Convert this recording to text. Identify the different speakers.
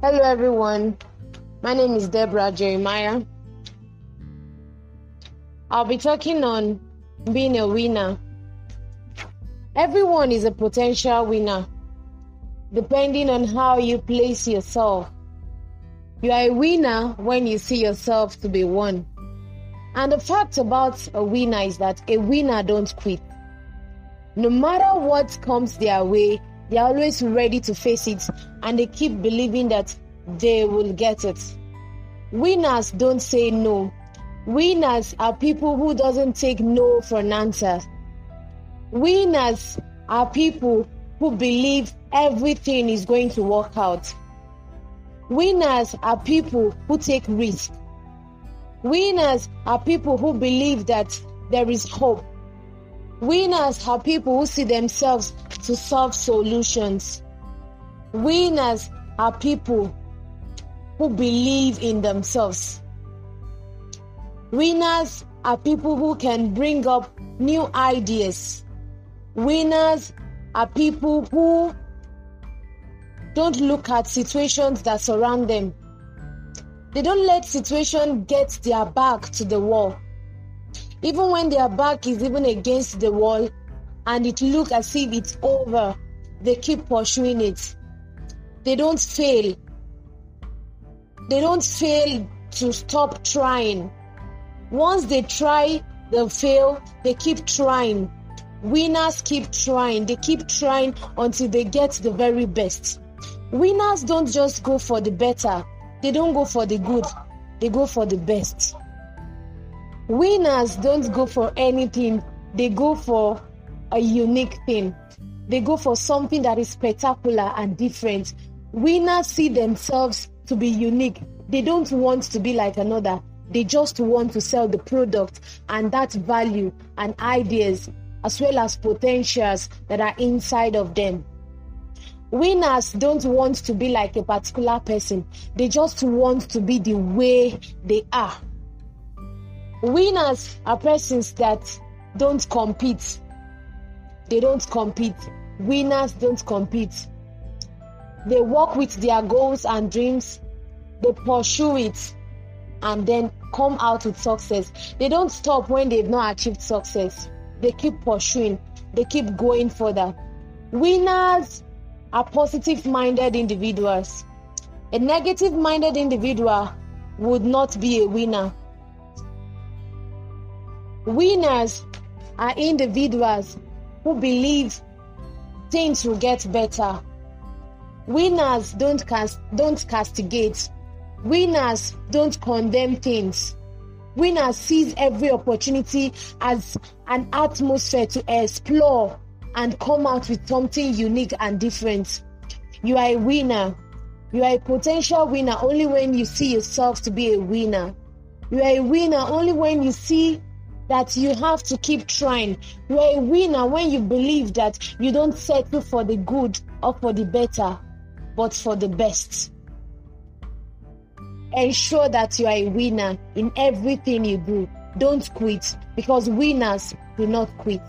Speaker 1: Hello, everyone. My name is Deborah Jeremiah. I'll be talking on being a winner. Everyone is a potential winner, depending on how you place yourself. You are a winner when you see yourself to be one. And the fact about a winner is that a winner don't quit. No matter what comes their way, they're always ready to face it and they keep believing that they will get it. Winners don't say no. Winners are people who doesn't take no for an answer. Winners are people who believe everything is going to work out. Winners are people who take risk. Winners are people who believe that there is hope. Winners are people who see themselves to solve solutions. Winners are people who believe in themselves. Winners are people who can bring up new ideas. Winners are people who don't look at situations that surround them. They don't let situation get their back to the wall. Even when their back is even against the wall and it looks as if it's over, they keep pursuing it. They don't fail. They don't fail to stop trying. Once they try, they fail, they keep trying. Winners keep trying. They keep trying until they get the very best. Winners don't just go for the better, they don't go for the good, they go for the best. Winners don't go for anything, they go for a unique thing. They go for something that is spectacular and different. Winners see themselves to be unique. They don't want to be like another. They just want to sell the product and that value and ideas as well as potentials that are inside of them. Winners don't want to be like a particular person. They just want to be the way they are. Winners are persons that don't compete. They don't compete. Winners don't compete. They work with their goals and dreams. They pursue it and then come out with success. They don't stop when they've not achieved success. They keep pursuing. They keep going further. Winners are positive minded individuals. A negative minded individual would not be a winner. Winners are individuals who believe things will get better. Winners don't cast, don't castigate. Winners don't condemn things. Winners seize every opportunity as an atmosphere to explore and come out with something unique and different. You are a winner. You are a potential winner only when you see yourself to be a winner. You are a winner only when you see that you have to keep trying. You are a winner when you believe that you don't settle for the good or for the better, but for the best. Ensure that you are a winner in everything you do. Don't quit because winners do not quit.